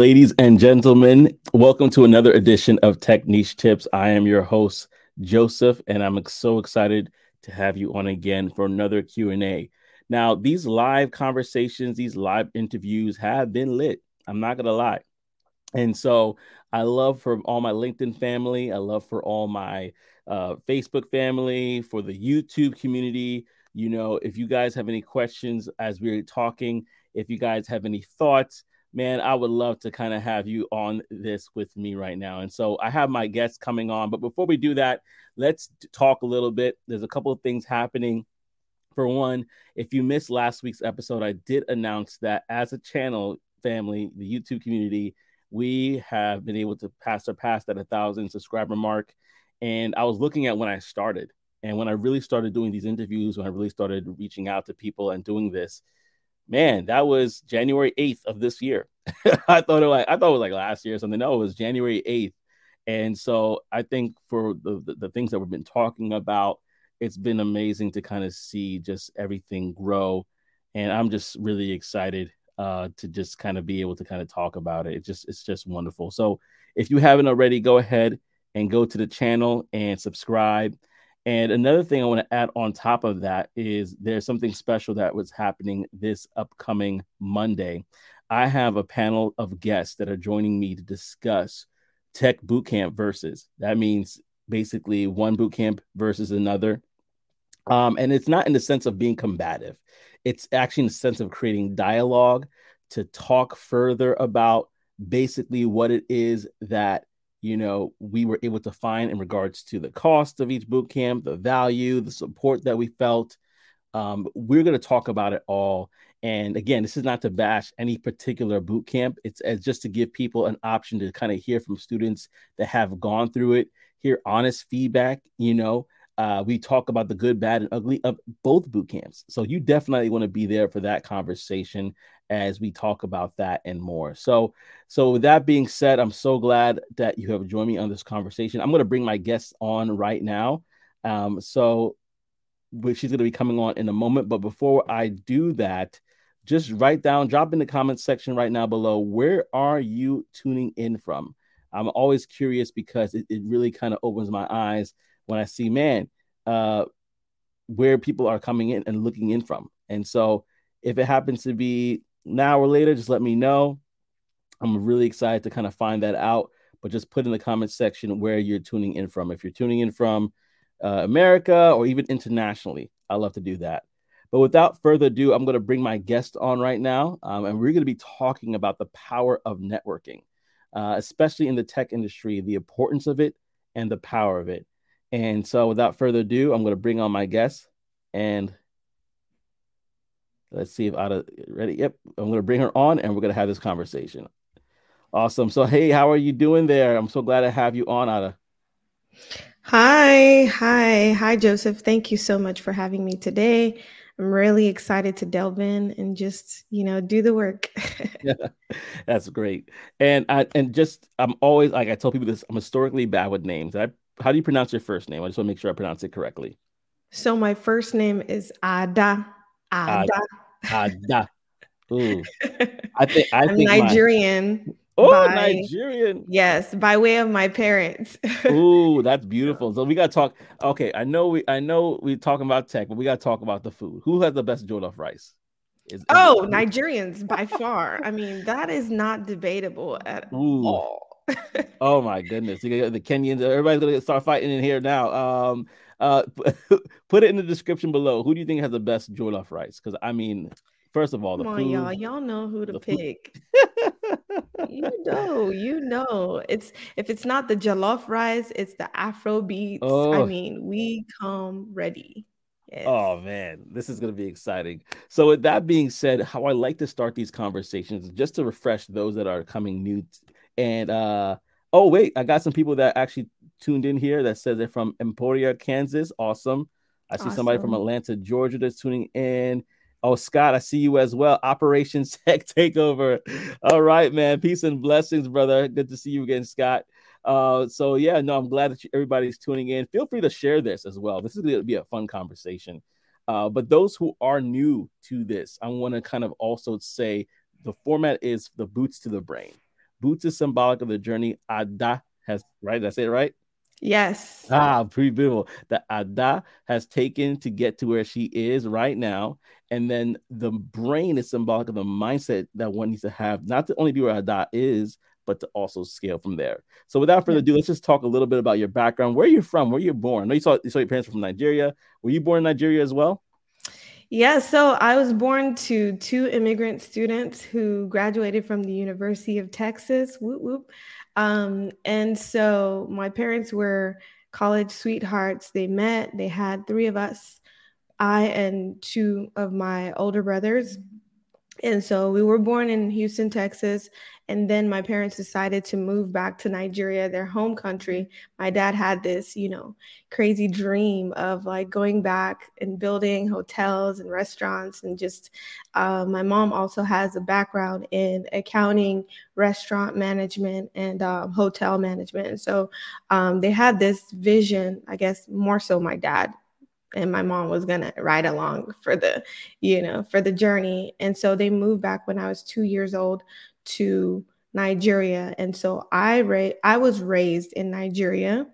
Ladies and gentlemen, welcome to another edition of Tech Niche Tips. I am your host, Joseph, and I'm so excited to have you on again for another Q&A. Now, these live conversations, these live interviews have been lit. I'm not to lie. And so I love for all my LinkedIn family, I love for all my uh, Facebook family, for the YouTube community. You know, if you guys have any questions as we're talking, if you guys have any thoughts, man, I would love to kind of have you on this with me right now. And so I have my guests coming on. But before we do that, let's talk a little bit. There's a couple of things happening. For one, if you missed last week's episode, I did announce that as a channel family, the YouTube community, we have been able to pass surpass that a thousand subscriber mark. And I was looking at when I started. And when I really started doing these interviews, when I really started reaching out to people and doing this, man, that was January 8th of this year. I thought it like I thought it was like last year or something. No, it was January 8th. And so I think for the, the, the things that we've been talking about, it's been amazing to kind of see just everything grow. And I'm just really excited uh, to just kind of be able to kind of talk about it. It's just it's just wonderful. So if you haven't already, go ahead and go to the channel and subscribe. And another thing I want to add on top of that is there's something special that was happening this upcoming Monday. I have a panel of guests that are joining me to discuss tech bootcamp versus. That means basically one bootcamp versus another. Um, and it's not in the sense of being combative, it's actually in the sense of creating dialogue to talk further about basically what it is that you know, we were able to find in regards to the cost of each boot camp, the value, the support that we felt. Um, we're going to talk about it all. And again, this is not to bash any particular boot camp. It's as just to give people an option to kind of hear from students that have gone through it, hear honest feedback. You know, uh, we talk about the good, bad, and ugly of both boot camps. So you definitely want to be there for that conversation as we talk about that and more. So, so with that being said, I'm so glad that you have joined me on this conversation. I'm going to bring my guest on right now. Um, so she's going to be coming on in a moment. But before I do that, just write down, drop in the comments section right now below. Where are you tuning in from? I'm always curious because it, it really kind of opens my eyes when I see, man, uh, where people are coming in and looking in from. And so if it happens to be now or later, just let me know. I'm really excited to kind of find that out. But just put in the comment section where you're tuning in from. If you're tuning in from uh, America or even internationally, I love to do that. But without further ado, I'm going to bring my guest on right now, um, and we're going to be talking about the power of networking, uh, especially in the tech industry, the importance of it and the power of it. And so, without further ado, I'm going to bring on my guest, and Let's see if Ada ready. Yep, I'm going to bring her on, and we're going to have this conversation. Awesome. So, hey, how are you doing there? I'm so glad to have you on, Ada. Hi, hi, hi, Joseph. Thank you so much for having me today. I'm really excited to delve in and just, you know, do the work. yeah, that's great. And I and just I'm always like I tell people this. I'm historically bad with names. I, how do you pronounce your first name? I just want to make sure I pronounce it correctly. So my first name is Ada. Ada. Ada. Ooh. I think I am think Nigerian. My... Oh, by, Nigerian. Yes, by way of my parents. Ooh, that's beautiful. So we gotta talk. Okay, I know we I know we're talking about tech, but we gotta talk about the food. Who has the best jollof rice? Is, oh, is Nigerians by far. I mean, that is not debatable at Ooh. all. oh my goodness. You got the Kenyans, everybody's gonna start fighting in here now. Um, uh, put it in the description below. Who do you think has the best jollof rice? Because I mean, first of all, the Come on, food, y'all. Y'all know who to pick. you know, you know. It's if it's not the jollof rice, it's the Afro beats. Oh. I mean, we come ready. Yes. Oh man, this is going to be exciting. So, with that being said, how I like to start these conversations just to refresh those that are coming new. And uh, oh wait, I got some people that actually tuned in here that says they're from Emporia, Kansas. Awesome. I see awesome. somebody from Atlanta, Georgia that's tuning in. Oh, Scott, I see you as well. Operation Tech Takeover. All right, man. Peace and blessings, brother. Good to see you again, Scott. Uh, so yeah, no, I'm glad that you, everybody's tuning in. Feel free to share this as well. This is going to be a fun conversation. Uh, but those who are new to this, I want to kind of also say the format is the boots to the brain Boots is symbolic of the journey Ada has, right? Did I say it right? Yes. Ah, pretty beautiful. That Ada has taken to get to where she is right now. And then the brain is symbolic of the mindset that one needs to have, not to only be where Ada is, but to also scale from there. So without further ado, let's just talk a little bit about your background. Where you're you from? Where you're born? I know you saw, you saw your parents were from Nigeria. Were you born in Nigeria as well? Yeah, so I was born to two immigrant students who graduated from the University of Texas. Whoop whoop. Um, and so my parents were college sweethearts. They met, they had three of us, I and two of my older brothers. And so we were born in Houston, Texas. And then my parents decided to move back to Nigeria, their home country. My dad had this, you know, crazy dream of like going back and building hotels and restaurants. And just, uh, my mom also has a background in accounting, restaurant management, and um, hotel management. And so um, they had this vision, I guess, more so my dad and my mom was gonna ride along for the you know for the journey. And so they moved back when i was two years old to nigeria. And so i ra- i was raised in nigeria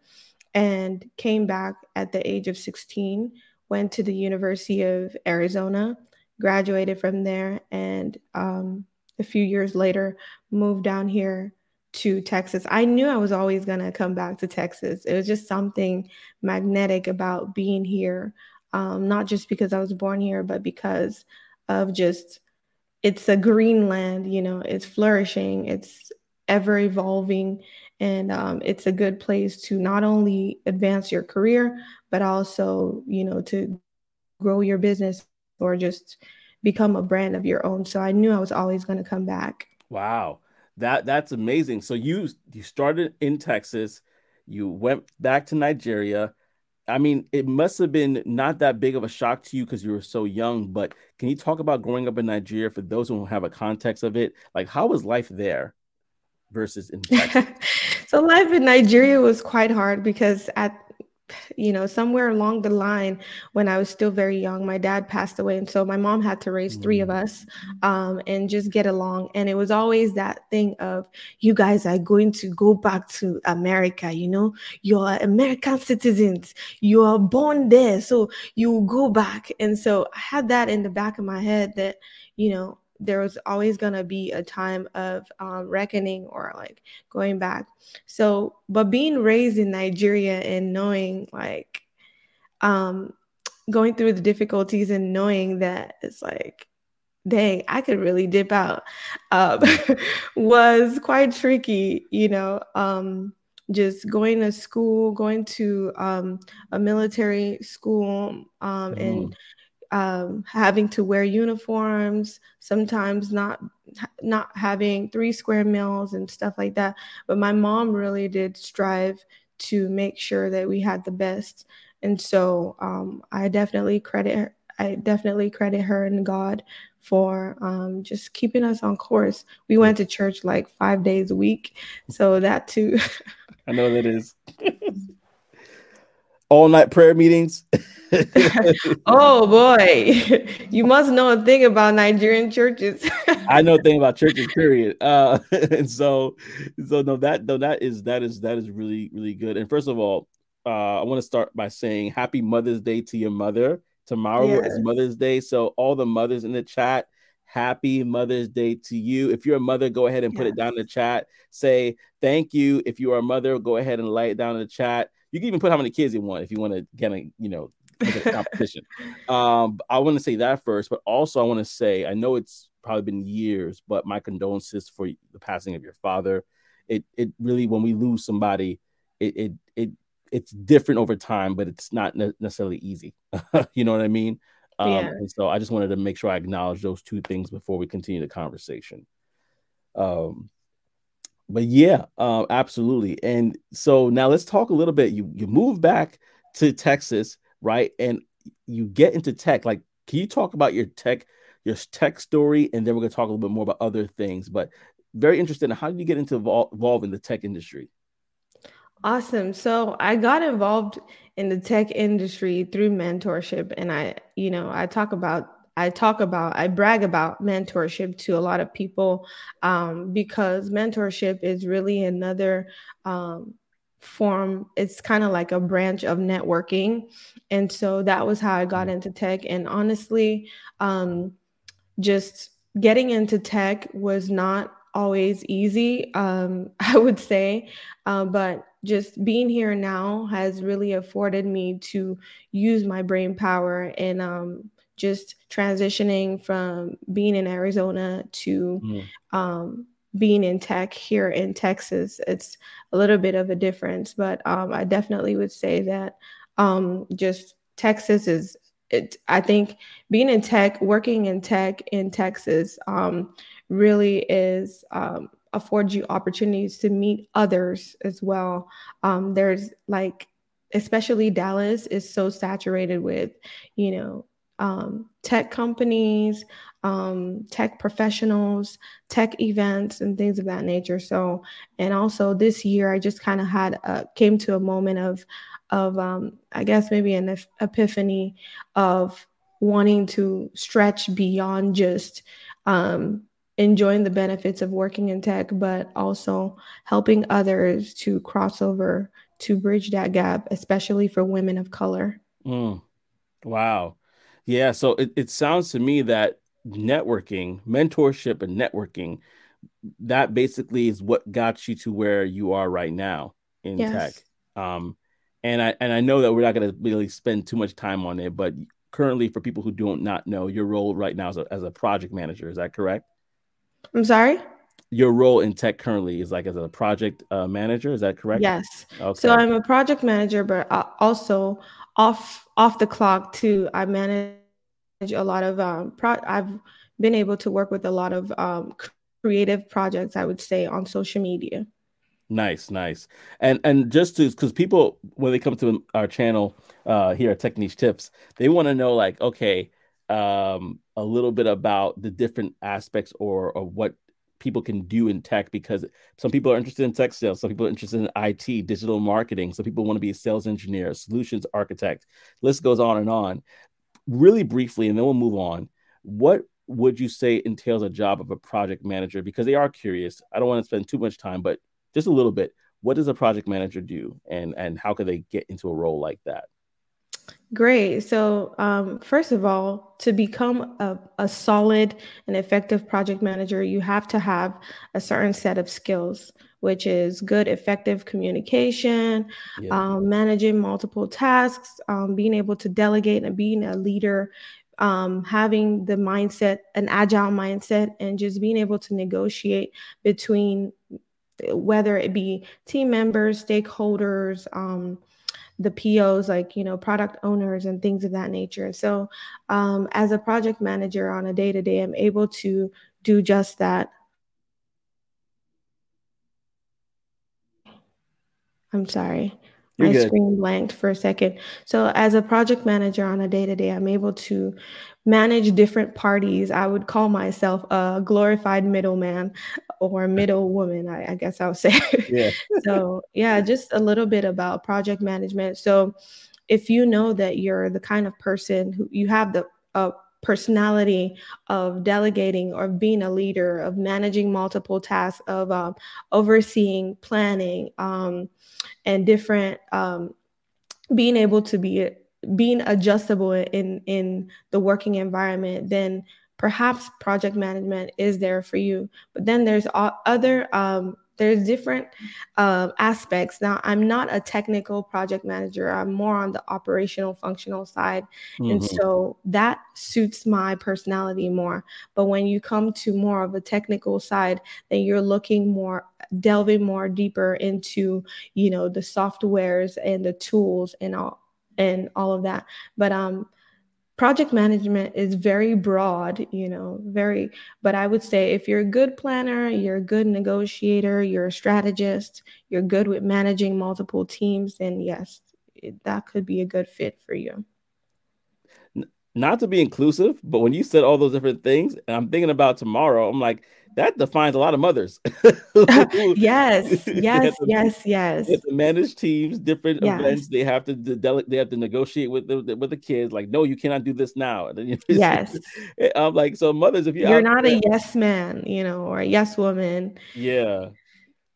and came back at the age of 16 went to the university of arizona graduated from there and um, a few years later moved down here to Texas. I knew I was always going to come back to Texas. It was just something magnetic about being here, um, not just because I was born here, but because of just it's a green land, you know, it's flourishing, it's ever evolving, and um, it's a good place to not only advance your career, but also, you know, to grow your business or just become a brand of your own. So I knew I was always going to come back. Wow. That that's amazing. So you you started in Texas, you went back to Nigeria. I mean, it must have been not that big of a shock to you because you were so young. But can you talk about growing up in Nigeria for those who don't have a context of it? Like, how was life there versus in Texas? so life in Nigeria was quite hard because at you know, somewhere along the line when I was still very young, my dad passed away. And so my mom had to raise three of mm. us um, and just get along. And it was always that thing of, you guys are going to go back to America, you know, you're American citizens, you are born there. So you go back. And so I had that in the back of my head that, you know, there was always going to be a time of um, reckoning or like going back. So, but being raised in Nigeria and knowing like, um, going through the difficulties and knowing that it's like, dang, I could really dip out, um, was quite tricky, you know. Um, just going to school, going to um, a military school, um, and mm um, having to wear uniforms, sometimes not not having three square meals and stuff like that. But my mom really did strive to make sure that we had the best, and so um, I definitely credit her. I definitely credit her and God for um, just keeping us on course. We went to church like five days a week, so that too. I know that is. all night prayer meetings. oh boy, you must know a thing about Nigerian churches. I know a thing about churches, period. Uh, and so, so no, that no, that is that is that is really really good. And first of all, uh, I want to start by saying Happy Mother's Day to your mother. Tomorrow yes. is Mother's Day, so all the mothers in the chat, Happy Mother's Day to you. If you're a mother, go ahead and yes. put it down in the chat. Say thank you. If you are a mother, go ahead and lay it down in the chat. You can even put how many kids you want if you want to get a you know a competition. um, I want to say that first, but also I want to say I know it's probably been years, but my condolences for the passing of your father. It it really when we lose somebody, it it it it's different over time, but it's not necessarily easy. you know what I mean? Um, yeah. And so I just wanted to make sure I acknowledge those two things before we continue the conversation. Um, but yeah, uh, absolutely. And so now let's talk a little bit. You you move back to Texas, right? And you get into tech. Like, can you talk about your tech, your tech story, and then we're gonna talk a little bit more about other things. But very interested in how did you get into involve, involved in the tech industry? Awesome. So I got involved in the tech industry through mentorship, and I, you know, I talk about I talk about, I brag about mentorship to a lot of people um, because mentorship is really another um, form. It's kind of like a branch of networking. And so that was how I got into tech. And honestly, um, just getting into tech was not always easy, um, I would say. Uh, but just being here now has really afforded me to use my brain power and um, just transitioning from being in Arizona to mm. um, being in tech here in Texas. It's a little bit of a difference, but um, I definitely would say that um, just Texas is. It, I think being in tech, working in tech in Texas, um, really is um, affords you opportunities to meet others as well. Um, there's like, especially Dallas is so saturated with, you know, um, tech companies, um, tech professionals, tech events, and things of that nature. So, and also this year, I just kind of had a, came to a moment of, of um, I guess maybe an epiphany of wanting to stretch beyond just um, enjoying the benefits of working in tech, but also helping others to cross over to bridge that gap, especially for women of color. Mm. Wow. Yeah. So it, it sounds to me that networking, mentorship, and networking, that basically is what got you to where you are right now in yes. tech. Um, and I and I know that we're not going to really spend too much time on it, but currently, for people who don't not know, your role right now as a, as a project manager is that correct? I'm sorry. Your role in tech currently is like as a project uh, manager. Is that correct? Yes. Okay. So I'm a project manager, but also off off the clock too. I manage a lot of um, pro- I've been able to work with a lot of um, creative projects. I would say on social media. Nice, nice, and and just to because people when they come to our channel uh, here at Tech Niche Tips, they want to know like, okay, um, a little bit about the different aspects or, or what people can do in tech because some people are interested in tech sales, some people are interested in IT, digital marketing, some people want to be a sales engineer, solutions architect. List goes on and on. Really briefly, and then we'll move on. What would you say entails a job of a project manager? Because they are curious. I don't want to spend too much time, but just a little bit. What does a project manager do, and and how can they get into a role like that? Great. So, um, first of all, to become a, a solid and effective project manager, you have to have a certain set of skills, which is good, effective communication, yeah. um, managing multiple tasks, um, being able to delegate and being a leader, um, having the mindset, an agile mindset, and just being able to negotiate between whether it be team members, stakeholders, um, the POs, like, you know, product owners and things of that nature. So, um, as a project manager on a day to day, I'm able to do just that. I'm sorry. You're My good. screen blanked for a second. So, as a project manager on a day to day, I'm able to manage different parties. I would call myself a glorified middleman or middle woman, I, I guess I would say. Yeah. so, yeah, just a little bit about project management. So, if you know that you're the kind of person who you have the uh, personality of delegating or being a leader, of managing multiple tasks, of um, overseeing planning, um, and different, um, being able to be being adjustable in in the working environment, then perhaps project management is there for you. But then there's other um, there's different uh, aspects. Now, I'm not a technical project manager. I'm more on the operational, functional side, mm-hmm. and so that suits my personality more. But when you come to more of a technical side, then you're looking more, delving more deeper into, you know, the softwares and the tools and all and all of that. But um, project management is very broad, you know, very, but I would say if you're a good planner, you're a good negotiator, you're a strategist, you're good with managing multiple teams, then yes, it, that could be a good fit for you. Not to be inclusive, but when you said all those different things, and I'm thinking about tomorrow, I'm like, that defines a lot of mothers. yes, yes, to, yes, yes. They manage teams, different yes. events. They have to de- they have to negotiate with the with the kids. Like, no, you cannot do this now. yes, I'm like, so mothers, if you you're not there, a yes man, you know, or a yes woman. Yeah.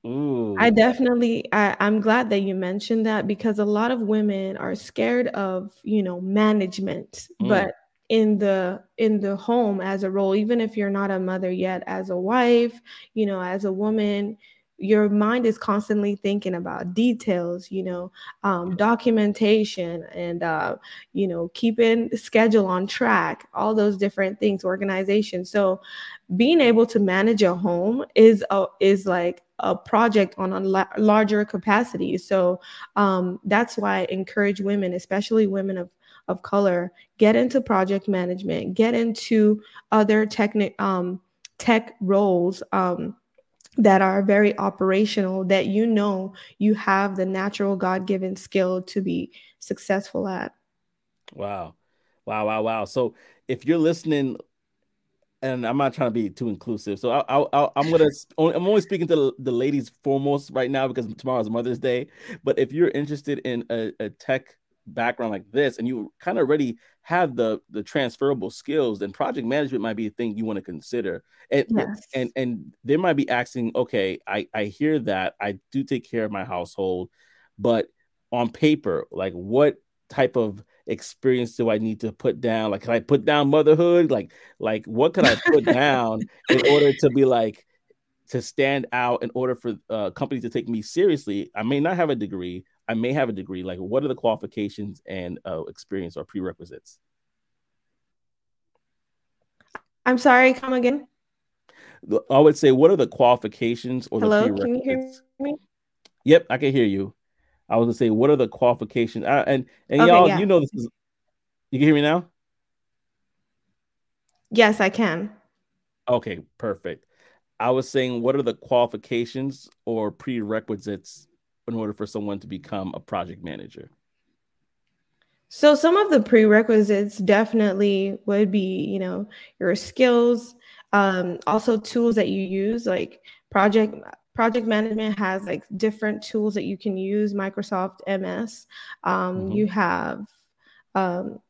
Ooh. I definitely I, I'm glad that you mentioned that because a lot of women are scared of, you know, management, mm. but in the in the home as a role even if you're not a mother yet as a wife you know as a woman your mind is constantly thinking about details you know um, documentation and uh, you know keeping schedule on track all those different things organization. So being able to manage a home is a, is like a project on a la- larger capacity. So um, that's why i encourage women especially women of of color get into project management get into other technic um, tech roles um, that are very operational that you know you have the natural god-given skill to be successful at. Wow. Wow wow wow. So if you're listening and I'm not trying to be too inclusive, so I, I'm gonna I'm only speaking to the, the ladies foremost right now because tomorrow's Mother's Day. But if you're interested in a, a tech background like this and you kind of already have the the transferable skills then project management might be a thing you want to consider. And yes. and and they might be asking okay i i hear that. I do take care of my household but on paper like what type of experience do i need to put down? Like can i put down motherhood? Like like what can i put down in order to be like to stand out in order for uh, companies to take me seriously? I may not have a degree I may have a degree. Like, what are the qualifications and uh, experience or prerequisites? I'm sorry, come again. I would say, what are the qualifications or Hello, the prerequisites? Can you hear me? Yep, I can hear you. I was gonna say, what are the qualifications? Uh, and and okay, y'all, yeah. you know this is. You can hear me now. Yes, I can. Okay, perfect. I was saying, what are the qualifications or prerequisites in order for someone to become a project manager? So some of the prerequisites definitely would be, you know, your skills, um, also tools that you use, like project project management has like different tools that you can use. Microsoft MS, um, mm-hmm. you have um,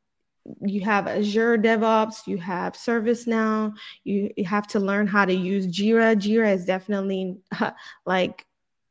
you have Azure DevOps, you have ServiceNow, you, you have to learn how to use Jira. Jira is definitely like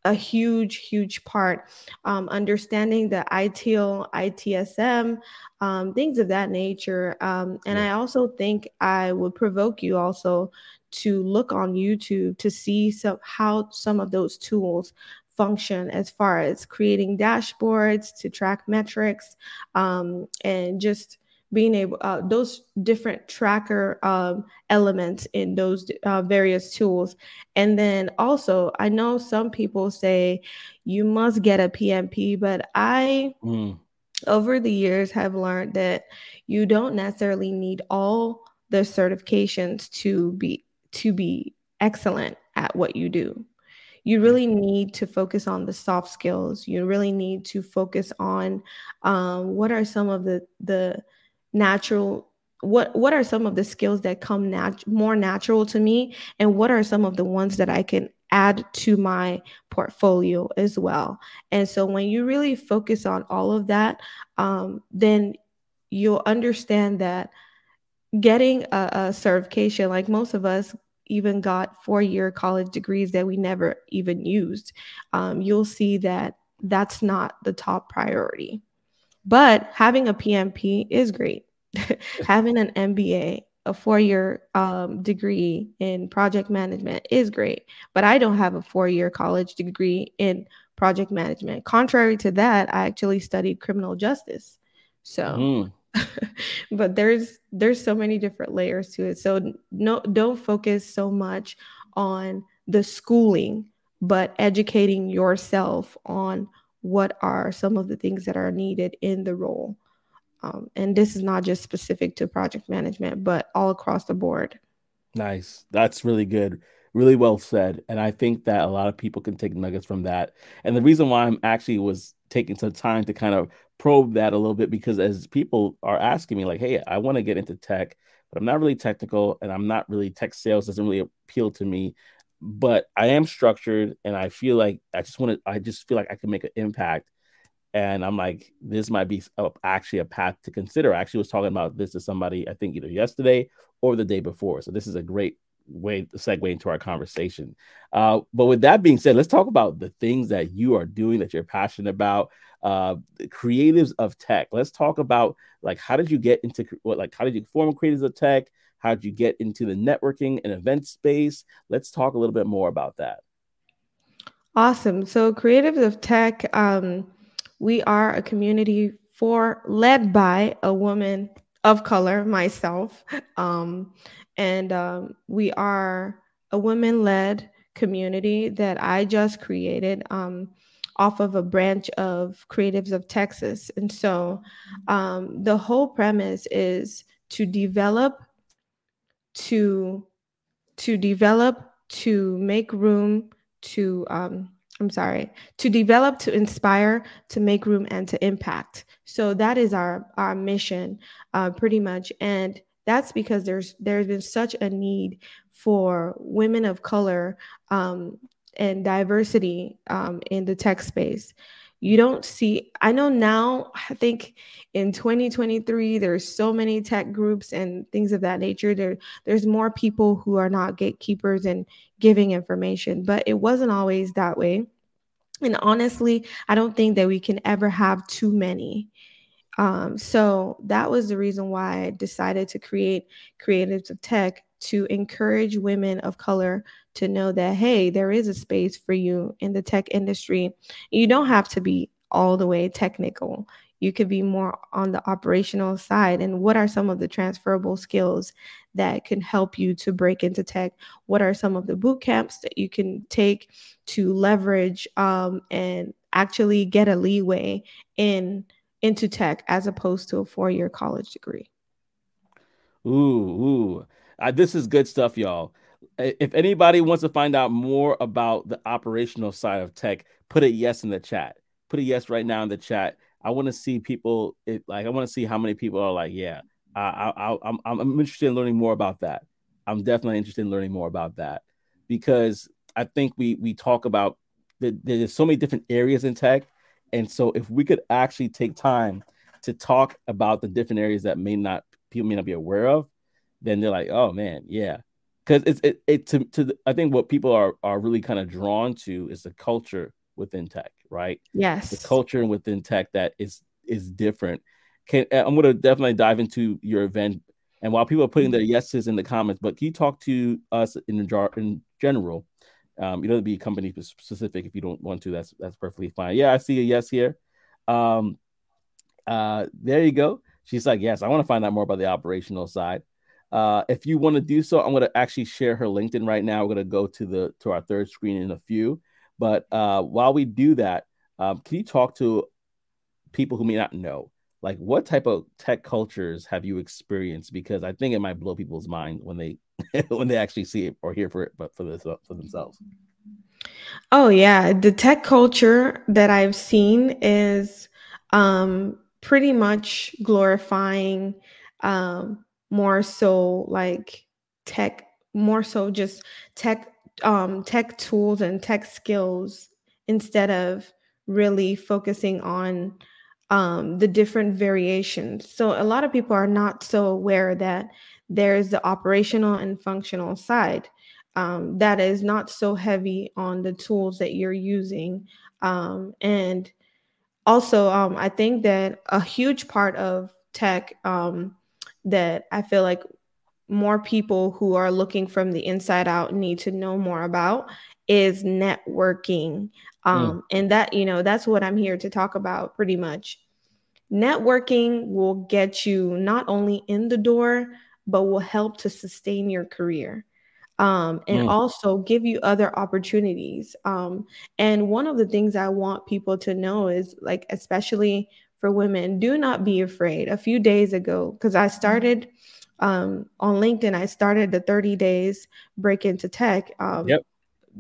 a huge, huge part. Um, understanding the ITIL, ITSM, um, things of that nature. Um, and yeah. I also think I would provoke you also to look on YouTube to see some, how some of those tools function as far as creating dashboards to track metrics um, and just being able uh, those different tracker um, elements in those uh, various tools. And then also i know some people say you must get a pmp but i mm. over the years have learned that you don't necessarily need all the certifications to be to be excellent at what you do. You really need to focus on the soft skills. You really need to focus on um, what are some of the the natural what what are some of the skills that come nat- more natural to me? And what are some of the ones that I can add to my portfolio as well? And so when you really focus on all of that um, then you'll understand that getting a, a certification like most of us even got four year college degrees that we never even used um, you'll see that that's not the top priority. But having a PMP is great. having an MBA, a four year um, degree in project management is great. But I don't have a four year college degree in project management. Contrary to that, I actually studied criminal justice. So. Mm. but there's there's so many different layers to it so no don't focus so much on the schooling but educating yourself on what are some of the things that are needed in the role. Um, and this is not just specific to project management, but all across the board. Nice. That's really good. Really well said. And I think that a lot of people can take nuggets from that. And the reason why I'm actually was taking some time to kind of probe that a little bit because as people are asking me, like, hey, I want to get into tech, but I'm not really technical and I'm not really tech sales doesn't really appeal to me. But I am structured and I feel like I just want to, I just feel like I can make an impact. And I'm like, this might be a, actually a path to consider. I actually was talking about this to somebody, I think either yesterday or the day before. So this is a great way to segue into our conversation. Uh, but with that being said, let's talk about the things that you are doing that you're passionate about. Uh, creatives of tech. Let's talk about like how did you get into what like how did you form creatives of tech? How did you get into the networking and event space? Let's talk a little bit more about that. Awesome. So creatives of tech, um, we are a community for led by a woman of color, myself. Um, and um, we are a women led community that I just created um, off of a branch of Creatives of Texas. And so um, the whole premise is to develop, to to develop, to make room, to um, I'm sorry, to develop, to inspire, to make room, and to impact. So that is our our mission, uh, pretty much. And that's because there's there's been such a need for women of color um, and diversity um, in the tech space you don't see i know now i think in 2023 there's so many tech groups and things of that nature. There there's more people who are not gatekeepers and giving information but it wasn't always that way. And honestly i don't think that we can ever have too many. Um, so that was the reason why I decided to create Creatives of Tech to encourage women of color to know that, hey, there is a space for you in the tech industry. You don't have to be all the way technical. You could be more on the operational side. And what are some of the transferable skills that can help you to break into tech? What are some of the boot camps that you can take to leverage um, and actually get a leeway in? into tech as opposed to a four year college degree. Ooh, ooh. Uh, this is good stuff, y'all. If anybody wants to find out more about the operational side of tech, put a yes in the chat. Put a yes right now in the chat. I want to see people. It, like I want to see how many people are like, yeah, I, I, I'm, I'm interested in learning more about that. I'm definitely interested in learning more about that because I think we we talk about that there's so many different areas in tech and so if we could actually take time to talk about the different areas that may not people may not be aware of, then they're like, oh man, yeah. Because it's it, it to, to the, I think what people are are really kind of drawn to is the culture within tech, right? Yes. The culture within tech that is is different. Can I'm gonna definitely dive into your event. And while people are putting their yeses in the comments, but can you talk to us in, in general um, you don't be company specific if you don't want to. That's that's perfectly fine. Yeah, I see a yes here. Um, uh, there you go. She's like, yes, I want to find out more about the operational side. Uh, if you want to do so, I'm going to actually share her LinkedIn right now. We're going to go to the to our third screen in a few. But uh, while we do that, um, can you talk to people who may not know, like what type of tech cultures have you experienced? Because I think it might blow people's mind when they when they actually see it or hear for it, but for this for themselves. Oh yeah, the tech culture that I've seen is um, pretty much glorifying um, more so like tech, more so just tech um, tech tools and tech skills instead of really focusing on um, the different variations. So a lot of people are not so aware that there's the operational and functional side um, that is not so heavy on the tools that you're using. Um, and also, um, I think that a huge part of tech um, that I feel like more people who are looking from the inside out need to know more about is networking. Um, mm. And that, you know, that's what I'm here to talk about pretty much. Networking will get you not only in the door, but will help to sustain your career um, and mm. also give you other opportunities. Um, and one of the things I want people to know is like, especially for women, do not be afraid. A few days ago, because I started um, on LinkedIn, I started the 30 days break into tech. Um, yep.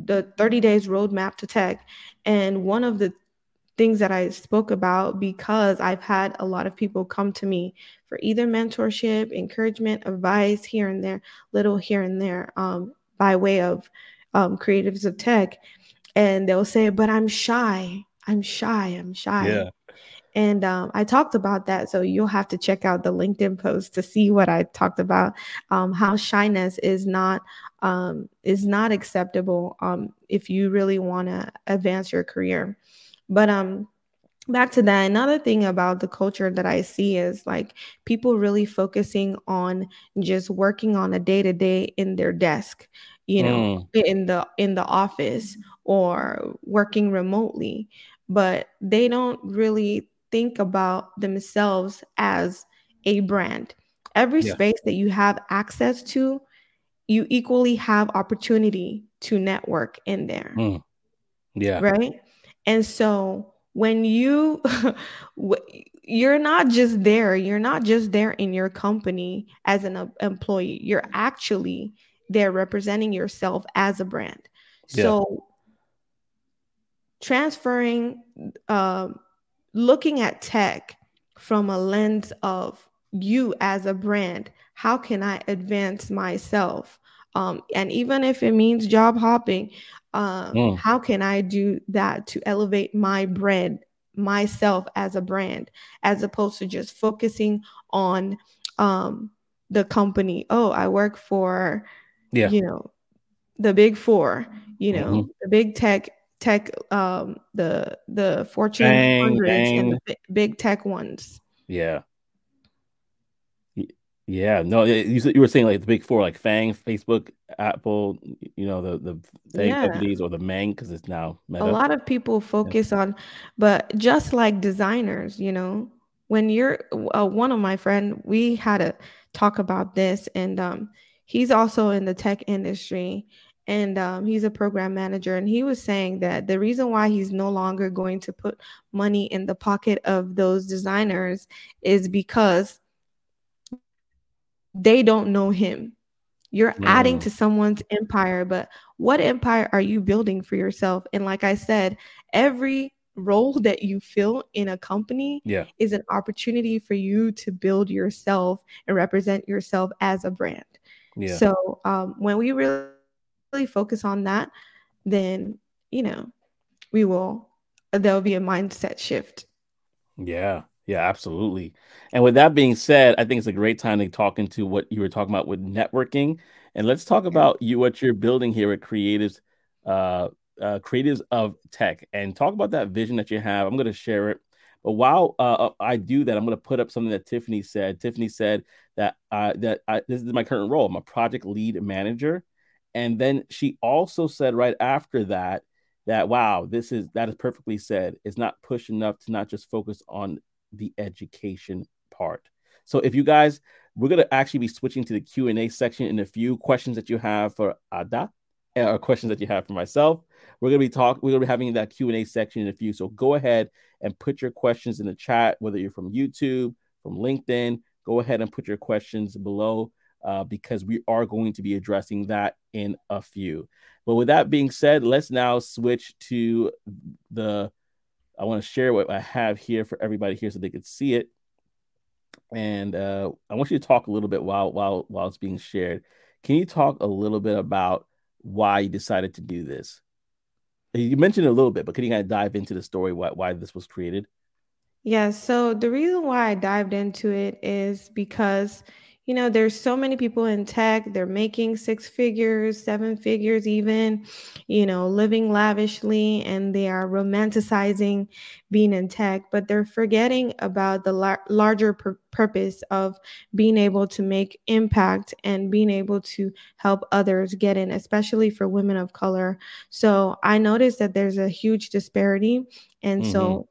The 30 days roadmap to tech. And one of the things that I spoke about because I've had a lot of people come to me for either mentorship, encouragement, advice here and there, little here and there, um, by way of um, creatives of tech. And they'll say, but I'm shy. I'm shy. I'm shy. Yeah. And um, I talked about that. So you'll have to check out the LinkedIn post to see what I talked about. Um, how shyness is not um, is not acceptable um, if you really want to advance your career. But um, back to that, another thing about the culture that I see is like people really focusing on just working on a day to day in their desk you know mm. in the in the office or working remotely but they don't really think about themselves as a brand. Every yeah. space that you have access to, you equally have opportunity to network in there. Mm. Yeah. Right. And so when you, you're not just there, you're not just there in your company as an employee, you're actually there representing yourself as a brand. Yeah. So transferring uh, looking at tech from a lens of you as a brand how can i advance myself um, and even if it means job hopping um, mm. how can i do that to elevate my brand myself as a brand as opposed to just focusing on um, the company oh i work for yeah. you know the big four you know mm-hmm. the big tech tech um the the fortune bang, hundreds bang. and the big tech ones yeah yeah no you, you were saying like the big four like FAANG facebook apple you know the the FAANG yeah. companies or the mang because it's now Meta. a lot of people focus yeah. on but just like designers you know when you're uh, one of my friend we had to talk about this and um he's also in the tech industry and um, he's a program manager and he was saying that the reason why he's no longer going to put money in the pocket of those designers is because they don't know him you're no. adding to someone's empire but what empire are you building for yourself and like i said every role that you fill in a company yeah. is an opportunity for you to build yourself and represent yourself as a brand yeah. so um, when we really really focus on that, then, you know, we will, there'll be a mindset shift. Yeah. Yeah, absolutely. And with that being said, I think it's a great time to talk into what you were talking about with networking. And let's talk about you what you're building here at Creatives, uh, uh, Creatives of Tech, and talk about that vision that you have. I'm going to share it. But while uh, I do that, I'm going to put up something that Tiffany said. Tiffany said that uh, that I, this is my current role. I'm a project lead manager, and then she also said right after that that wow, this is that is perfectly said. It's not push enough to not just focus on the education part. So if you guys, we're gonna actually be switching to the Q and A section in a few questions that you have for Ada eh, or questions that you have for myself. We're gonna be talking. We're gonna be having that Q and A section in a few. So go ahead and put your questions in the chat, whether you're from YouTube, from LinkedIn. Go ahead and put your questions below uh, because we are going to be addressing that in a few. But with that being said, let's now switch to the. I want to share what I have here for everybody here so they can see it. And uh, I want you to talk a little bit while while while it's being shared. Can you talk a little bit about why you decided to do this? You mentioned a little bit, but can you kind of dive into the story why why this was created? Yeah. So the reason why I dived into it is because you know, there's so many people in tech, they're making six figures, seven figures, even, you know, living lavishly, and they are romanticizing being in tech, but they're forgetting about the lar- larger pur- purpose of being able to make impact and being able to help others get in, especially for women of color. So I noticed that there's a huge disparity. And mm-hmm. so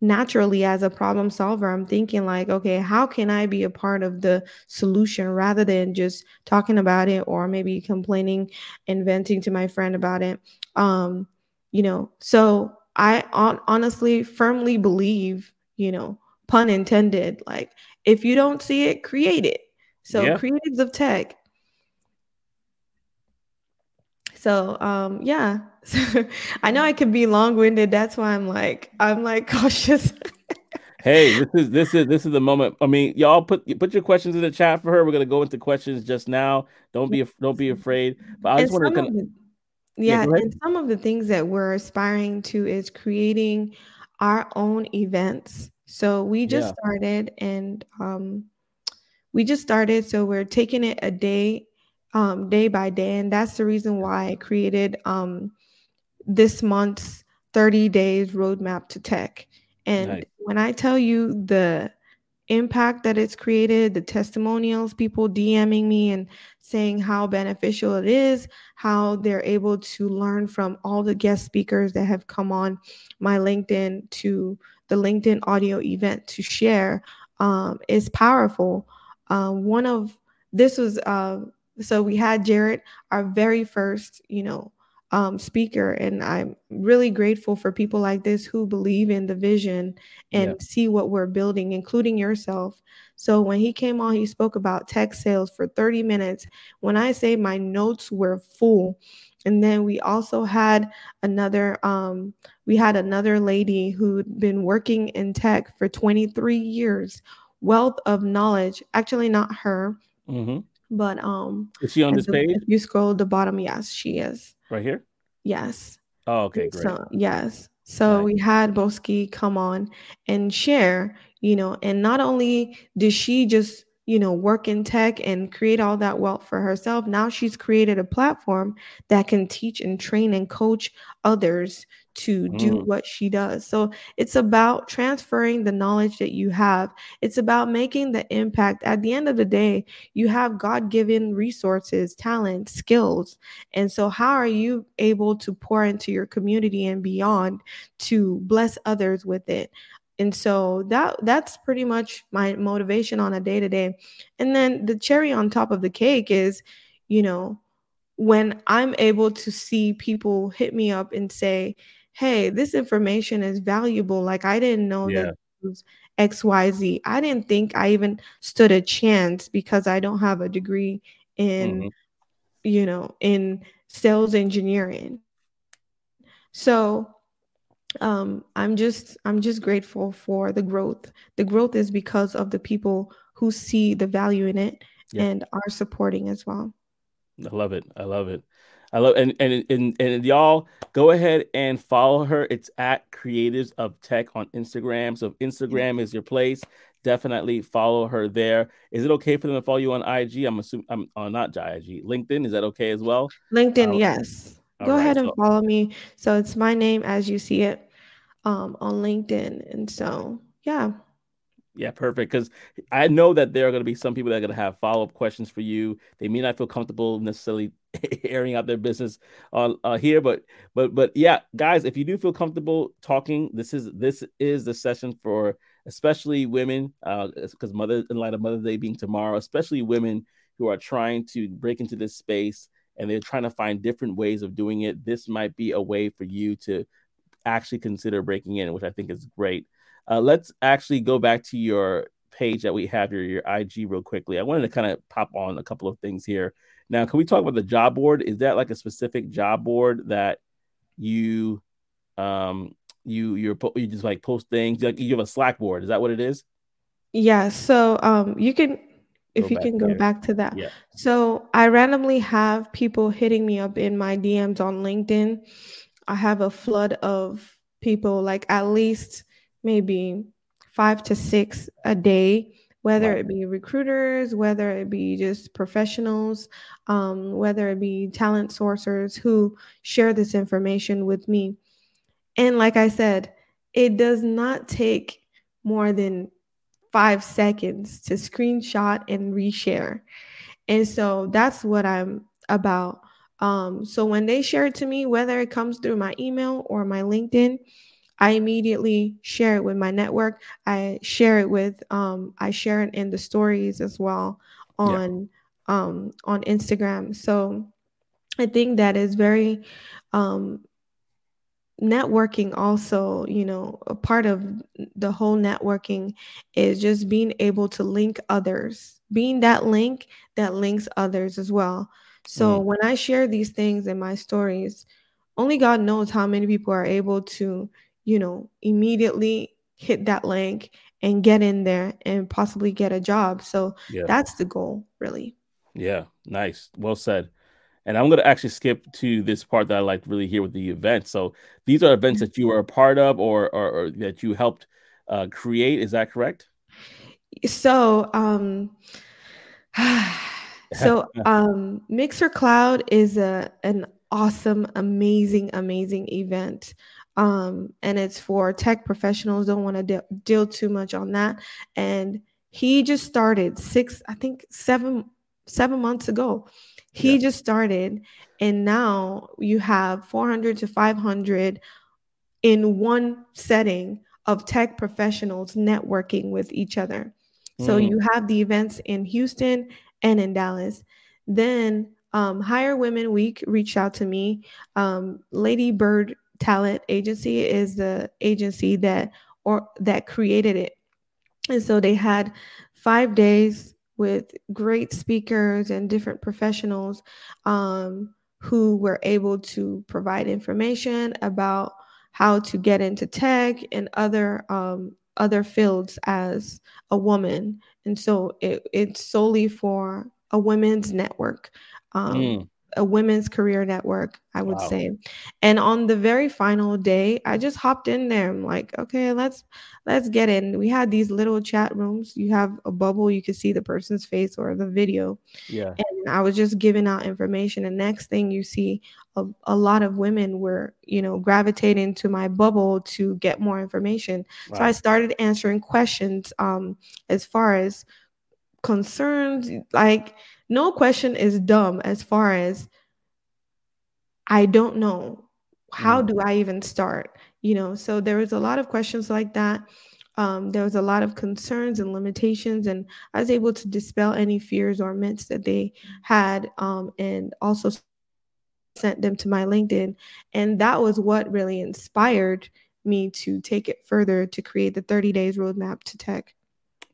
naturally as a problem solver i'm thinking like okay how can i be a part of the solution rather than just talking about it or maybe complaining and venting to my friend about it um you know so i on- honestly firmly believe you know pun intended like if you don't see it create it so yeah. creatives of tech so um yeah. I know I can be long-winded. That's why I'm like, I'm like cautious. hey, this is this is this is the moment. I mean, y'all put put your questions in the chat for her. We're gonna go into questions just now. Don't be don't be afraid. But I just want to kind of yeah, yeah and some of the things that we're aspiring to is creating our own events. So we just yeah. started and um we just started so we're taking it a day um day by day and that's the reason why I created um this month's 30 days roadmap to tech. And nice. when I tell you the impact that it's created, the testimonials, people DMing me and saying how beneficial it is, how they're able to learn from all the guest speakers that have come on my LinkedIn to the LinkedIn audio event to share um, is powerful. Uh, one of this was uh, so we had Jared, our very first, you know, um, speaker. And I'm really grateful for people like this who believe in the vision and yeah. see what we're building, including yourself. So when he came on, he spoke about tech sales for 30 minutes. When I say my notes were full, and then we also had another um, we had another lady who'd been working in tech for 23 years wealth of knowledge actually not her mm-hmm. but um is she on this the, page if you scroll to the bottom yes she is Right here? Yes. Oh, okay, great. So, yes. So nice. we had Boski come on and share, you know, and not only did she just, you know, work in tech and create all that wealth for herself, now she's created a platform that can teach and train and coach others to do mm. what she does. So it's about transferring the knowledge that you have. It's about making the impact. At the end of the day, you have God given resources, talent, skills. And so, how are you able to pour into your community and beyond to bless others with it? And so that that's pretty much my motivation on a day to day. And then the cherry on top of the cake is, you know, when I'm able to see people hit me up and say, hey, this information is valuable. Like I didn't know yeah. that was XYZ. I didn't think I even stood a chance because I don't have a degree in, mm-hmm. you know, in sales engineering. So um i'm just i'm just grateful for the growth the growth is because of the people who see the value in it yeah. and are supporting as well i love it i love it I love and and and, and y'all go ahead and follow her. It's at Creatives of Tech on Instagram. So if Instagram is your place, definitely follow her there. Is it okay for them to follow you on IG? I'm assuming I'm uh, not IG, LinkedIn. Is that okay as well? LinkedIn, um, yes. Go right, ahead and so. follow me. So it's my name as you see it um, on LinkedIn, and so yeah. Yeah, perfect. Because I know that there are going to be some people that are going to have follow up questions for you. They may not feel comfortable necessarily airing out their business uh, uh, here, but but but yeah, guys, if you do feel comfortable talking, this is this is the session for especially women, because uh, Mother in light of Mother's Day being tomorrow, especially women who are trying to break into this space and they're trying to find different ways of doing it. This might be a way for you to actually consider breaking in, which I think is great. Uh, let's actually go back to your page that we have here, your IG, real quickly. I wanted to kind of pop on a couple of things here. Now, can we talk about the job board? Is that like a specific job board that you um you you're you just like post things like you have a Slack board? Is that what it is? Yeah. So um you can if you can go there. back to that. Yeah. So I randomly have people hitting me up in my DMs on LinkedIn. I have a flood of people, like at least maybe five to six a day whether it be recruiters, whether it be just professionals, um, whether it be talent sourcers who share this information with me. And like I said, it does not take more than five seconds to screenshot and reshare. And so that's what I'm about. Um, so when they share it to me, whether it comes through my email or my LinkedIn, I immediately share it with my network. I share it with um, I share it in the stories as well on yeah. um, on Instagram. So I think that is very um, networking also you know a part of the whole networking is just being able to link others being that link that links others as well so mm. when i share these things in my stories only god knows how many people are able to you know, immediately hit that link and get in there and possibly get a job. So yeah. that's the goal, really. Yeah, nice. Well said. And I'm going to actually skip to this part that I like really here with the event. So these are events that you are a part of or, or, or that you helped uh, create. Is that correct? So, um, so um, Mixer Cloud is a an awesome, amazing, amazing event um, and it's for tech professionals. Don't want to de- deal too much on that. And he just started six, I think seven, seven months ago. He yeah. just started, and now you have 400 to 500 in one setting of tech professionals networking with each other. So mm. you have the events in Houston and in Dallas. Then um, Hire Women Week reached out to me. Um, Lady Bird talent agency is the agency that or that created it. And so they had five days with great speakers and different professionals um, who were able to provide information about how to get into tech and other um, other fields as a woman. And so it, it's solely for a women's network. Um, mm a women's career network, I would wow. say. And on the very final day, I just hopped in there. I'm like, okay, let's let's get in. We had these little chat rooms. You have a bubble, you can see the person's face or the video. Yeah. And I was just giving out information. And next thing you see a, a lot of women were, you know, gravitating to my bubble to get more information. Wow. So I started answering questions um as far as concerns like no question is dumb as far as I don't know. How mm. do I even start? You know, so there was a lot of questions like that. Um, there was a lot of concerns and limitations, and I was able to dispel any fears or myths that they had, um, and also sent them to my LinkedIn. And that was what really inspired me to take it further to create the 30 days roadmap to tech.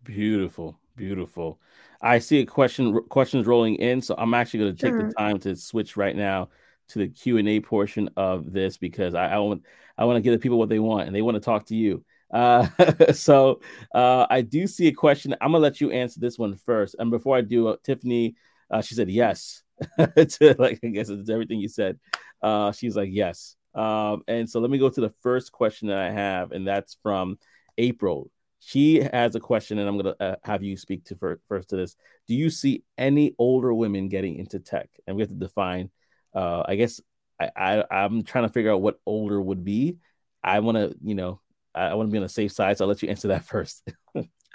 Beautiful, beautiful. I see a question questions rolling in, so I'm actually going to take sure. the time to switch right now to the Q and A portion of this because I, I want I want to give the people what they want and they want to talk to you. Uh, so uh, I do see a question. I'm gonna let you answer this one first, and before I do, uh, Tiffany, uh, she said yes to like I guess it's everything you said. Uh, she's like yes. Um, and so let me go to the first question that I have, and that's from April she has a question, and I'm going to uh, have you speak to first to this. Do you see any older women getting into tech? And we have to define. Uh, I guess I, I am trying to figure out what older would be. I want to, you know, I want to be on the safe side, so I'll let you answer that first.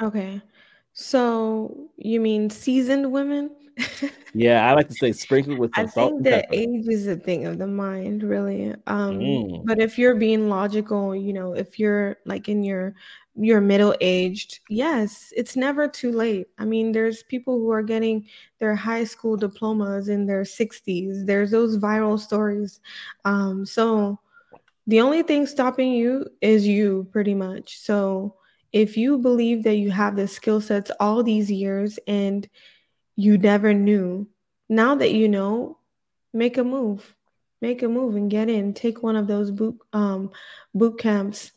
okay. So you mean seasoned women? Yeah, I like to say sprinkled with I think the age is a thing of the mind, really. Um, mm. but if you're being logical, you know, if you're like in your you're middle aged, yes, it's never too late. I mean, there's people who are getting their high school diplomas in their 60s. There's those viral stories. Um, so the only thing stopping you is you, pretty much. So if you believe that you have the skill sets all these years and you never knew, now that you know, make a move. Make a move and get in. Take one of those boot um, boot camps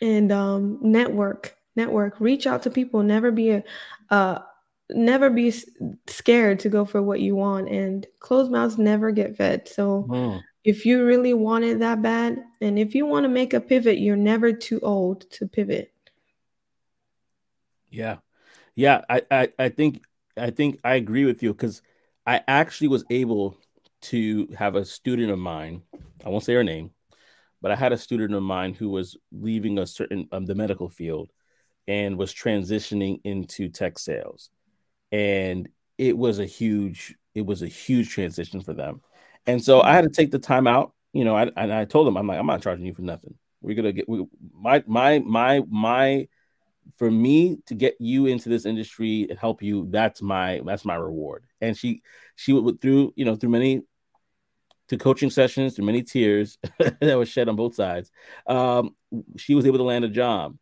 and um, network network. Reach out to people. Never be a uh, never be scared to go for what you want. And closed mouths never get fed. So mm. if you really want it that bad and if you want to make a pivot you're never too old to pivot. Yeah. Yeah i i, I think i think i agree with you because i actually was able to have a student of mine i won't say her name but I had a student of mine who was leaving a certain um, the medical field and was transitioning into tech sales, and it was a huge it was a huge transition for them, and so I had to take the time out. You know, I, and I told them I'm like I'm not charging you for nothing. We're gonna get we, my my my my for me to get you into this industry and help you that's my that's my reward and she she went through you know through many to coaching sessions, to many tears that was shed on both sides, um, she was able to land a job,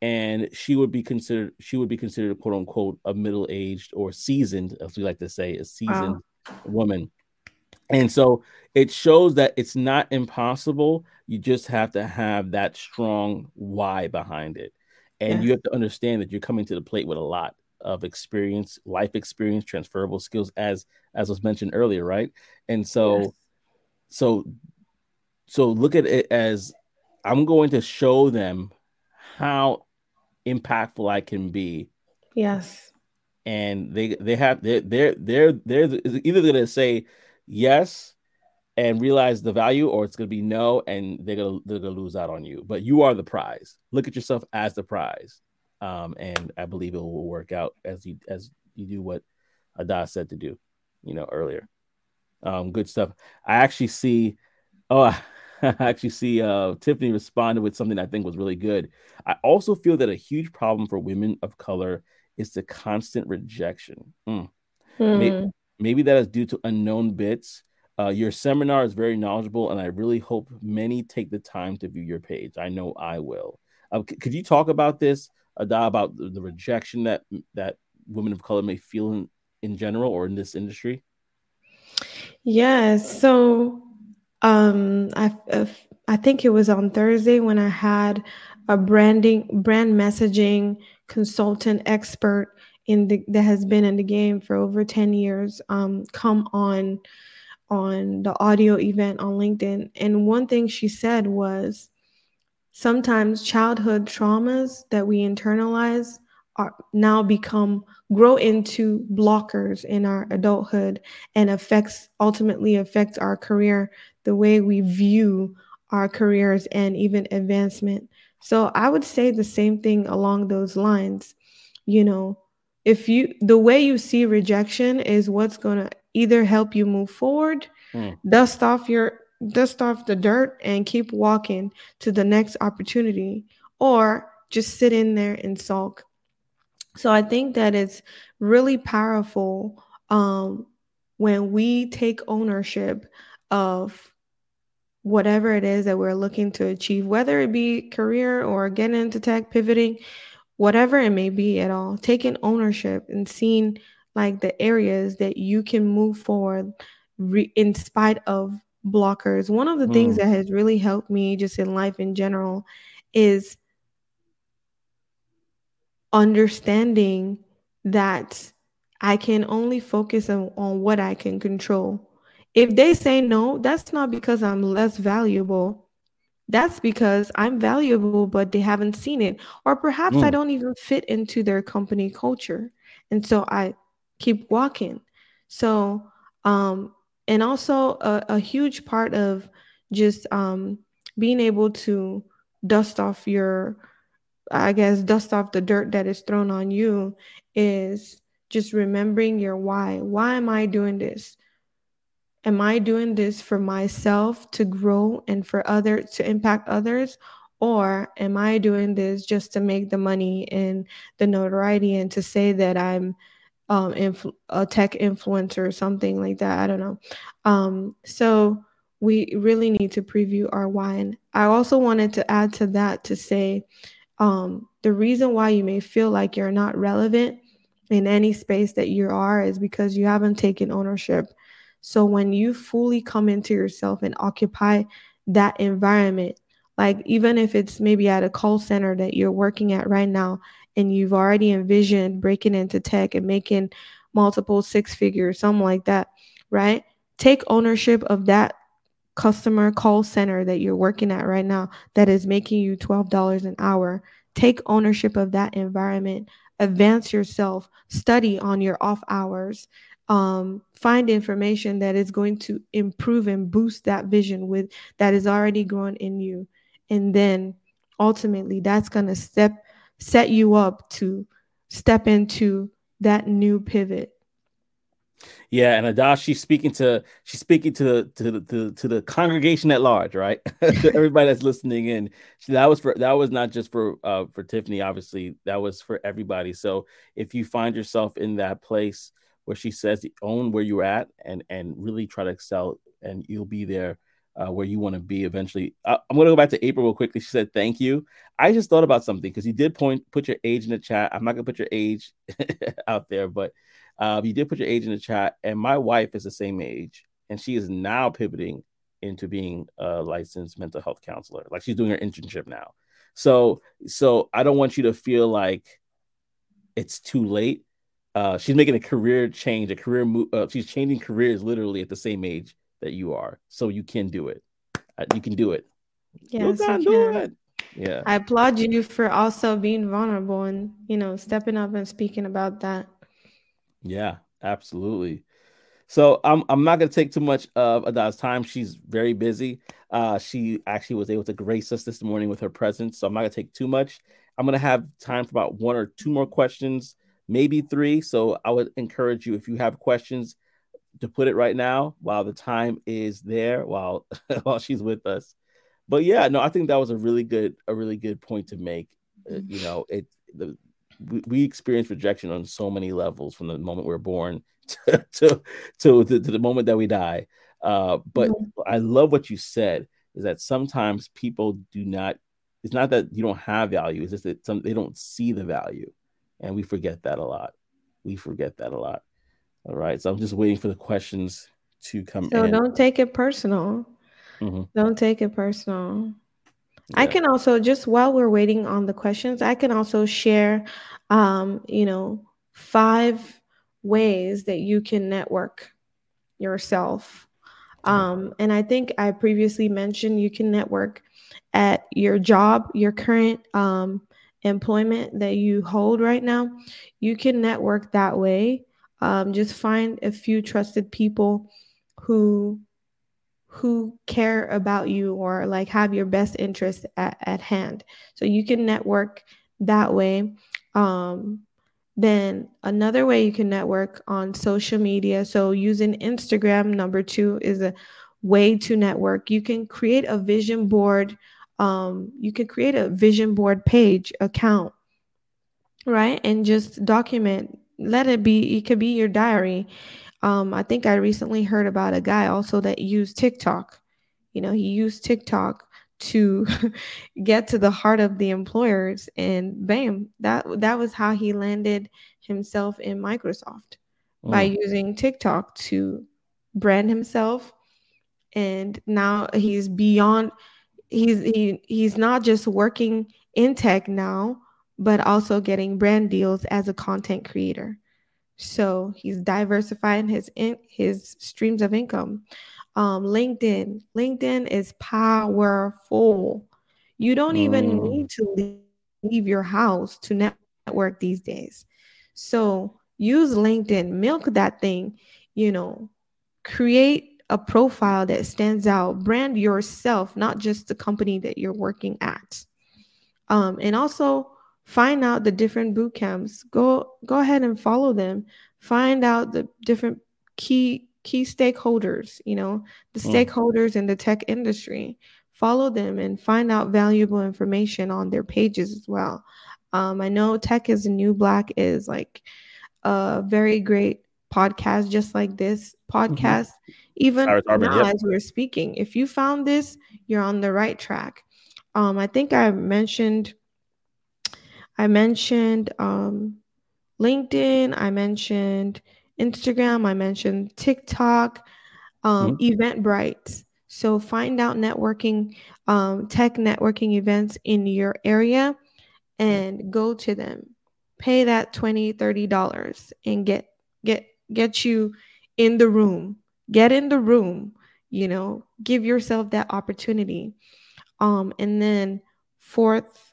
and she would be considered she would be considered quote unquote a middle aged or seasoned, as we like to say, a seasoned wow. woman. And so it shows that it's not impossible. You just have to have that strong why behind it. And yes. you have to understand that you're coming to the plate with a lot of experience, life experience, transferable skills, as as was mentioned earlier, right? And so, yes. so, so look at it as I'm going to show them how impactful I can be. Yes. And they they have they're they're they're they're either going to say yes and realize the value, or it's going to be no, and they're gonna they're gonna lose out on you. But you are the prize. Look at yourself as the prize, um, and I believe it will work out as you as you do what Ada said to do, you know, earlier. Um, good stuff. I actually see. Oh, I actually see uh, Tiffany responded with something I think was really good. I also feel that a huge problem for women of color is the constant rejection. Mm. Hmm. Maybe, maybe that is due to unknown bits uh, your seminar is very knowledgeable, and I really hope many take the time to view your page. I know I will. Uh, c- could you talk about this, Ada, about the, the, rejection that that women of color may feel in, in general or in this industry? Yeah. So, um, I I think it was on Thursday when I had a branding brand messaging consultant expert in the that has been in the game for over 10 years um, come on on the audio event on LinkedIn. And one thing she said was sometimes childhood traumas that we internalize are now become grow into blockers in our adulthood and affects ultimately affects our career the way we view our careers and even advancement so i would say the same thing along those lines you know if you the way you see rejection is what's going to either help you move forward, mm. dust off your dust off the dirt and keep walking to the next opportunity or just sit in there and sulk. So I think that it's really powerful um, when we take ownership of whatever it is that we're looking to achieve, whether it be career or getting into tech, pivoting, whatever it may be at all, taking ownership and seeing like the areas that you can move forward re- in spite of blockers. One of the mm. things that has really helped me just in life in general is understanding that I can only focus on, on what I can control. If they say no, that's not because I'm less valuable. That's because I'm valuable, but they haven't seen it. Or perhaps mm. I don't even fit into their company culture. And so I keep walking. So, um, and also a, a huge part of just um, being able to dust off your, I guess, dust off the dirt that is thrown on you is just remembering your why. Why am I doing this? Am I doing this for myself to grow and for others to impact others? Or am I doing this just to make the money and the notoriety and to say that I'm um inf- a tech influencer or something like that i don't know. Um so we really need to preview our wine. I also wanted to add to that to say um the reason why you may feel like you're not relevant in any space that you are is because you haven't taken ownership. So when you fully come into yourself and occupy that environment like even if it's maybe at a call center that you're working at right now and you've already envisioned breaking into tech and making multiple six figures, something like that, right? Take ownership of that customer call center that you're working at right now that is making you $12 an hour. Take ownership of that environment, advance yourself, study on your off hours, um, find information that is going to improve and boost that vision with that is already grown in you. And then ultimately that's going to step set you up to step into that new pivot. Yeah, and Ada, she's speaking to she's speaking to the to the to, to the congregation at large, right? everybody that's listening in. That was for that was not just for uh for Tiffany, obviously. That was for everybody. So if you find yourself in that place where she says own where you're at and and really try to excel and you'll be there uh, where you want to be eventually. Uh, I'm going to go back to April real quickly. She said, "Thank you." I just thought about something because you did point put your age in the chat. I'm not going to put your age out there, but uh, you did put your age in the chat, and my wife is the same age and she is now pivoting into being a licensed mental health counselor. Like she's doing her internship now. So so I don't want you to feel like it's too late. Uh, she's making a career change, a career move. Uh, she's changing careers literally at the same age that you are. So you can do it. Uh, you can do it. Yes, you can do it. Yeah. I applaud you for also being vulnerable and you know stepping up and speaking about that. Yeah, absolutely. So I'm I'm not gonna take too much of Ada's time. She's very busy. Uh, she actually was able to grace us this morning with her presence, so I'm not gonna take too much. I'm gonna have time for about one or two more questions, maybe three. So I would encourage you if you have questions to put it right now while the time is there while while she's with us. But yeah, no, I think that was a really good a really good point to make. Uh, you know, it the we, we experience rejection on so many levels from the moment we're born to to, to, to, to the moment that we die. Uh, but mm-hmm. I love what you said is that sometimes people do not. It's not that you don't have value; it's just that some they don't see the value, and we forget that a lot. We forget that a lot. All right, so I'm just waiting for the questions to come. So in. don't take it personal. Mm-hmm. Don't take it personal. I can also just while we're waiting on the questions, I can also share, um, you know, five ways that you can network yourself. Um, and I think I previously mentioned you can network at your job, your current um, employment that you hold right now. You can network that way. Um, just find a few trusted people who who care about you or like have your best interest at, at hand. So you can network that way. Um, then another way you can network on social media. So using Instagram, number two, is a way to network. You can create a vision board. Um, you can create a vision board page account, right? And just document. Let it be. It could be your diary. Um, I think I recently heard about a guy also that used TikTok. You know, he used TikTok to get to the heart of the employers, and bam, that that was how he landed himself in Microsoft mm. by using TikTok to brand himself. And now he's beyond. He's he he's not just working in tech now, but also getting brand deals as a content creator. So he's diversifying his in, his streams of income. Um, LinkedIn, LinkedIn is powerful. You don't even mm. need to leave, leave your house to network these days. So use LinkedIn, milk that thing, you know, create a profile that stands out, brand yourself, not just the company that you're working at. Um, and also find out the different boot camps go go ahead and follow them find out the different key key stakeholders you know the mm. stakeholders in the tech industry follow them and find out valuable information on their pages as well um, i know tech is a new black is like a very great podcast just like this mm-hmm. podcast mm-hmm. even now yep. as we're speaking if you found this you're on the right track um, i think i mentioned I mentioned um, LinkedIn, I mentioned Instagram, I mentioned TikTok, um, mm-hmm. Eventbrite. So find out networking, um, tech networking events in your area and go to them. Pay that 20 $30 and get get get you in the room. Get in the room, you know, give yourself that opportunity. Um, and then fourth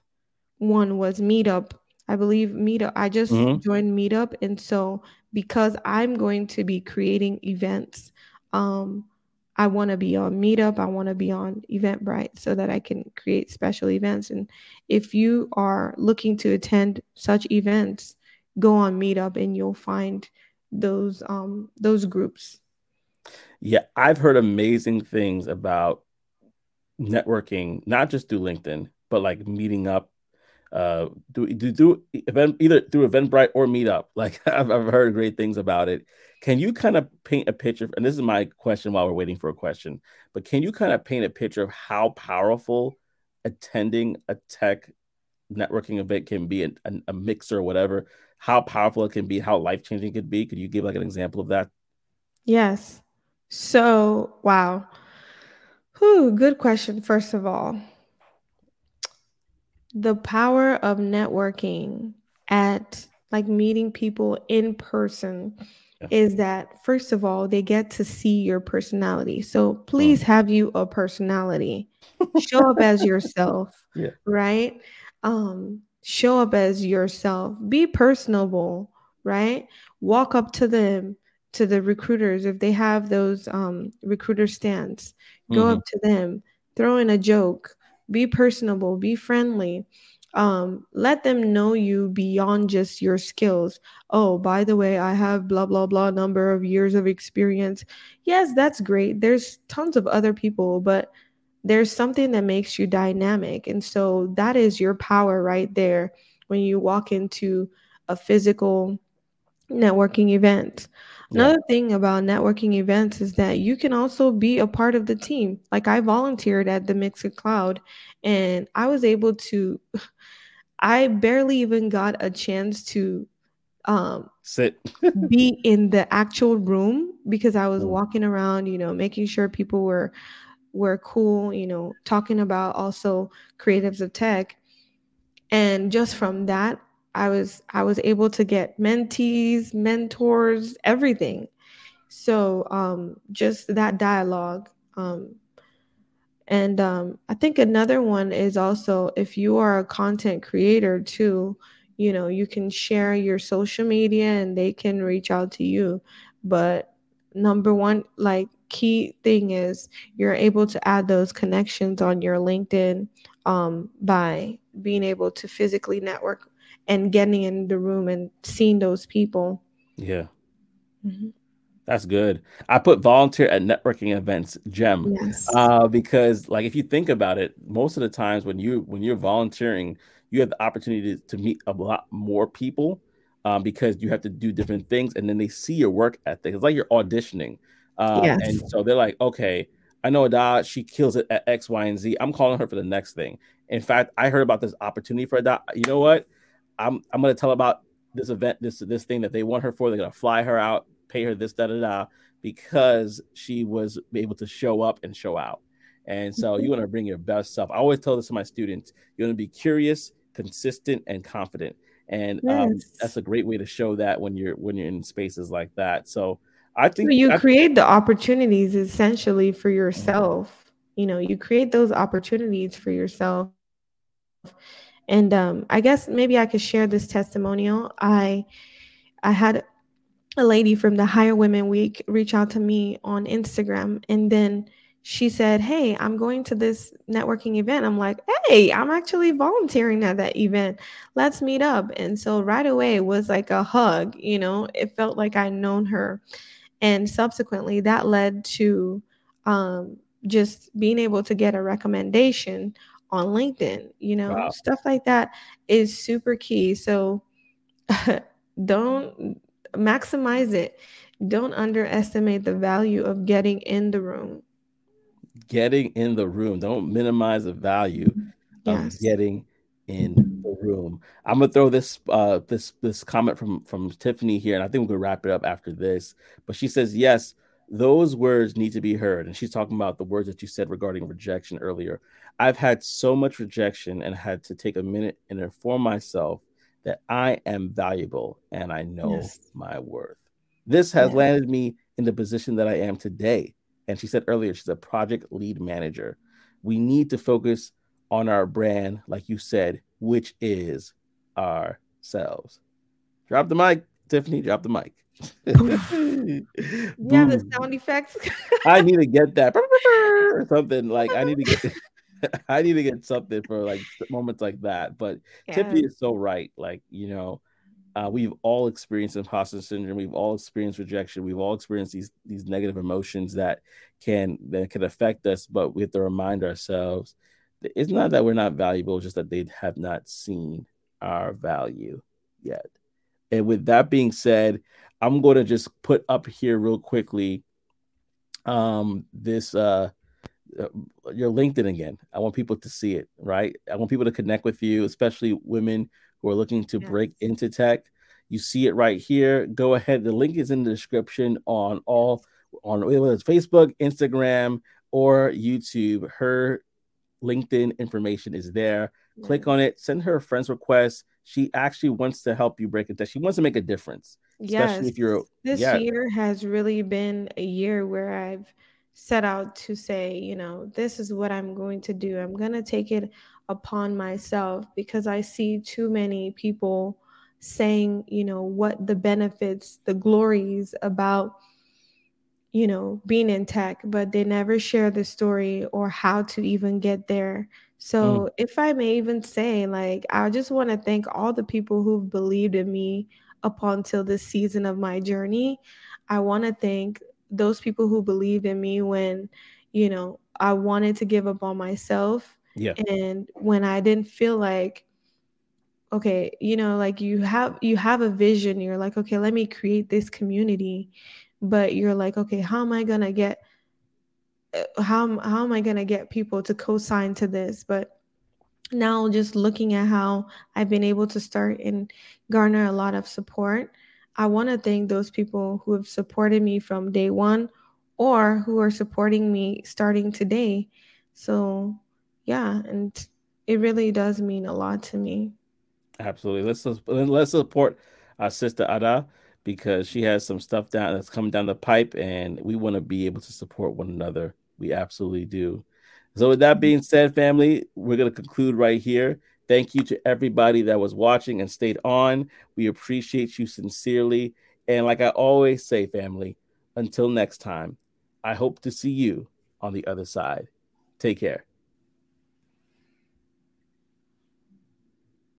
one was Meetup. I believe Meetup. I just mm-hmm. joined Meetup, and so because I'm going to be creating events, um, I want to be on Meetup. I want to be on Eventbrite so that I can create special events. And if you are looking to attend such events, go on Meetup, and you'll find those um, those groups. Yeah, I've heard amazing things about networking, not just through LinkedIn, but like meeting up uh do do, do event either through eventbrite or meetup. Like I've, I've heard great things about it. Can you kind of paint a picture and this is my question while we're waiting for a question but can you kind of paint a picture of how powerful attending a tech networking event can be a, a mixer or whatever? How powerful it can be how life-changing it could be. Could you give like an example of that? Yes. So, wow. Whew, good question, first of all. The power of networking at like meeting people in person yeah. is that first of all they get to see your personality so please mm. have you a personality show up as yourself yeah. right um show up as yourself be personable right walk up to them to the recruiters if they have those um recruiter stands go mm-hmm. up to them throw in a joke be personable be friendly um, let them know you beyond just your skills. Oh, by the way, I have blah, blah, blah number of years of experience. Yes, that's great. There's tons of other people, but there's something that makes you dynamic. And so that is your power right there when you walk into a physical networking event. Yeah. Another thing about networking events is that you can also be a part of the team. Like I volunteered at the Mixer Cloud and I was able to I barely even got a chance to um sit be in the actual room because I was mm. walking around, you know, making sure people were were cool, you know, talking about also creatives of tech. And just from that, I was I was able to get mentees, mentors, everything. So um just that dialogue um and um, I think another one is also if you are a content creator too, you know, you can share your social media and they can reach out to you. But number one, like key thing is you're able to add those connections on your LinkedIn um, by being able to physically network and getting in the room and seeing those people. Yeah. Mm-hmm. That's good. I put volunteer at networking events, gem, yes. uh, because like if you think about it, most of the times when you when you're volunteering, you have the opportunity to, to meet a lot more people um, because you have to do different things, and then they see your work ethic. It's like you're auditioning, uh, yes. and so they're like, okay, I know Ada, she kills it at X, Y, and Z. I'm calling her for the next thing. In fact, I heard about this opportunity for Ada. You know what? I'm I'm gonna tell about this event, this this thing that they want her for. They're gonna fly her out pay her this, da da da, because she was able to show up and show out. And so you want to bring your best self. I always tell this to my students: you want to be curious, consistent, and confident. And um, yes. um, that's a great way to show that when you're when you're in spaces like that. So I think so you I, create the opportunities essentially for yourself. You know, you create those opportunities for yourself. And um, I guess maybe I could share this testimonial. I I had a lady from the Hire Women Week reach out to me on Instagram and then she said, Hey, I'm going to this networking event. I'm like, Hey, I'm actually volunteering at that event. Let's meet up. And so right away it was like a hug, you know, it felt like I'd known her. And subsequently that led to um, just being able to get a recommendation on LinkedIn, you know, wow. stuff like that is super key. So don't maximize it. Don't underestimate the value of getting in the room. Getting in the room. Don't minimize the value yes. of getting in the room. I'm gonna throw this uh this this comment from from Tiffany here, and I think we're gonna wrap it up after this. But she says, yes, those words need to be heard. And she's talking about the words that you said regarding rejection earlier. I've had so much rejection and had to take a minute and inform myself that I am valuable and I know yes. my worth. This has landed me in the position that I am today. And she said earlier, she's a project lead manager. We need to focus on our brand, like you said, which is ourselves. Drop the mic, Tiffany. Drop the mic. yeah, the sound effects. I need to get that or something. Like I need to get I need to get something for like moments like that. But yeah. Tiffany is so right. Like, you know, uh, we've all experienced imposter syndrome. We've all experienced rejection. We've all experienced these these negative emotions that can that can affect us. But we have to remind ourselves that it's not that we're not valuable, just that they have not seen our value yet. And with that being said, I'm going to just put up here real quickly um this uh uh, your LinkedIn again. I want people to see it, right? I want people to connect with you, especially women who are looking to yes. break into tech. You see it right here. Go ahead. The link is in the description on all on whether it's Facebook, Instagram, or YouTube. Her LinkedIn information is there. Click on it, send her a friend's request. She actually wants to help you break it down. She wants to make a difference. Yes. if you're this yeah. year has really been a year where I've set out to say, you know, this is what I'm going to do. I'm going to take it upon myself because I see too many people saying, you know, what the benefits, the glories about, you know, being in tech, but they never share the story or how to even get there. So, mm. if I may even say, like, I just want to thank all the people who've believed in me up until this season of my journey. I want to thank those people who believed in me when, you know, I wanted to give up on myself. Yeah. And when I didn't feel like okay, you know, like you have you have a vision, you're like, okay, let me create this community, but you're like, okay, how am I going to get uh, how how am I going to get people to co-sign to this? But now just looking at how I've been able to start and garner a lot of support, I want to thank those people who have supported me from day one or who are supporting me starting today. So, yeah, and it really does mean a lot to me. Absolutely. Let's let's support our sister Ada because she has some stuff down that's coming down the pipe, and we want to be able to support one another. We absolutely do. So, with that being said, family, we're going to conclude right here. Thank you to everybody that was watching and stayed on. We appreciate you sincerely. And like I always say, family, until next time, I hope to see you on the other side. Take care.